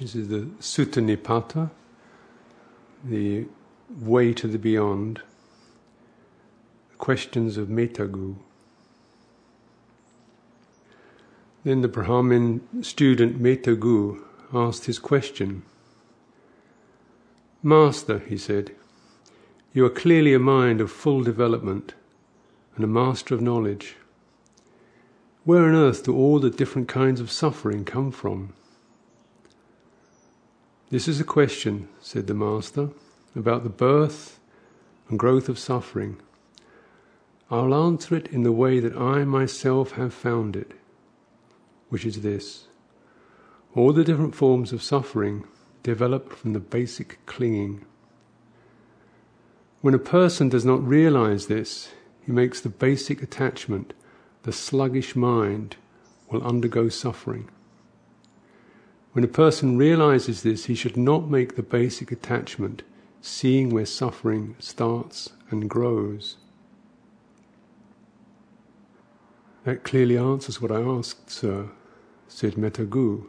This is the Sutta Nipata, the way to the beyond, the questions of Metagu. Then the Brahmin student Metagu asked his question. Master, he said, you are clearly a mind of full development and a master of knowledge. Where on earth do all the different kinds of suffering come from? This is a question, said the Master, about the birth and growth of suffering. I'll answer it in the way that I myself have found it, which is this. All the different forms of suffering develop from the basic clinging. When a person does not realize this, he makes the basic attachment, the sluggish mind will undergo suffering. When a person realizes this, he should not make the basic attachment, seeing where suffering starts and grows. That clearly answers what I asked, sir, said Metagu.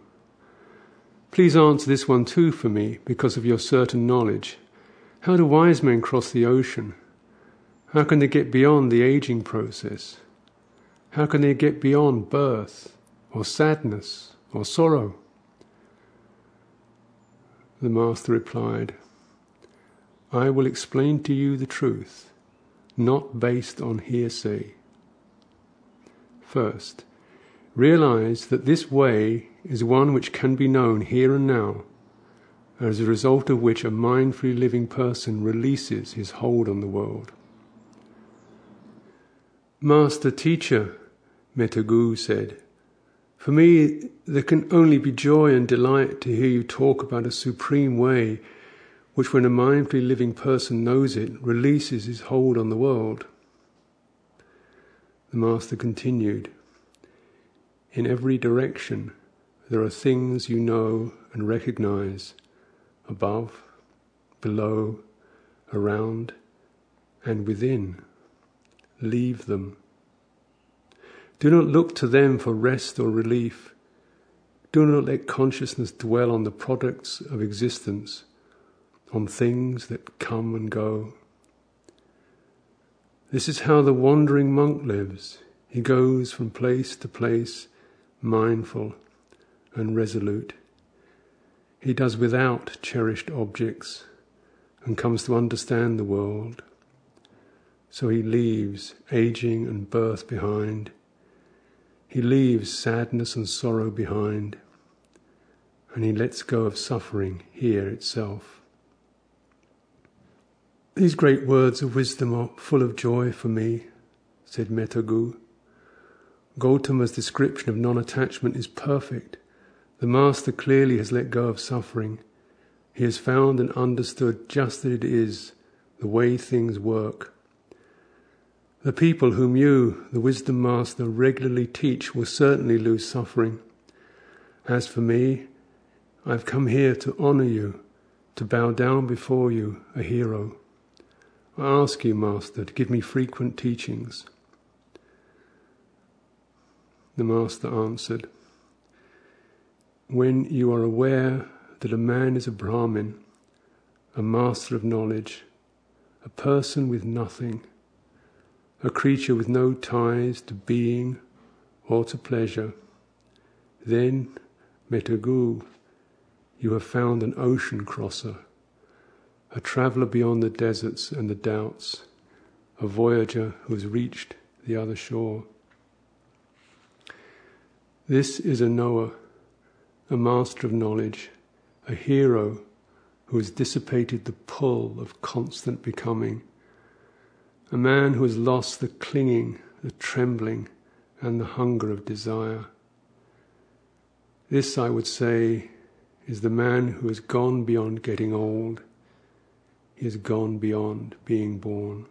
Please answer this one too for me, because of your certain knowledge. How do wise men cross the ocean? How can they get beyond the aging process? How can they get beyond birth, or sadness, or sorrow? The Master replied, I will explain to you the truth, not based on hearsay. First, realize that this way is one which can be known here and now, as a result of which a mindfully living person releases his hold on the world. Master teacher, Metagu said, for me, there can only be joy and delight to hear you talk about a supreme way which, when a mindfully living person knows it, releases his hold on the world. The Master continued In every direction, there are things you know and recognize above, below, around, and within. Leave them do not look to them for rest or relief. Do not let consciousness dwell on the products of existence, on things that come and go. This is how the wandering monk lives. He goes from place to place, mindful and resolute. He does without cherished objects and comes to understand the world. So he leaves aging and birth behind he leaves sadness and sorrow behind, and he lets go of suffering here itself. These great words of wisdom are full of joy for me, said Metagu. Gautama's description of non attachment is perfect. The Master clearly has let go of suffering. He has found and understood just that it is the way things work. The people whom you, the Wisdom Master, regularly teach will certainly lose suffering. As for me, I've come here to honor you, to bow down before you, a hero. I ask you, Master, to give me frequent teachings. The Master answered, When you are aware that a man is a Brahmin, a master of knowledge, a person with nothing, a creature with no ties to being or to pleasure, then, Metagu, you have found an ocean crosser, a traveller beyond the deserts and the doubts, a voyager who has reached the other shore. This is a knower, a master of knowledge, a hero who has dissipated the pull of constant becoming a man who has lost the clinging, the trembling, and the hunger of desire. This, I would say, is the man who has gone beyond getting old. He has gone beyond being born.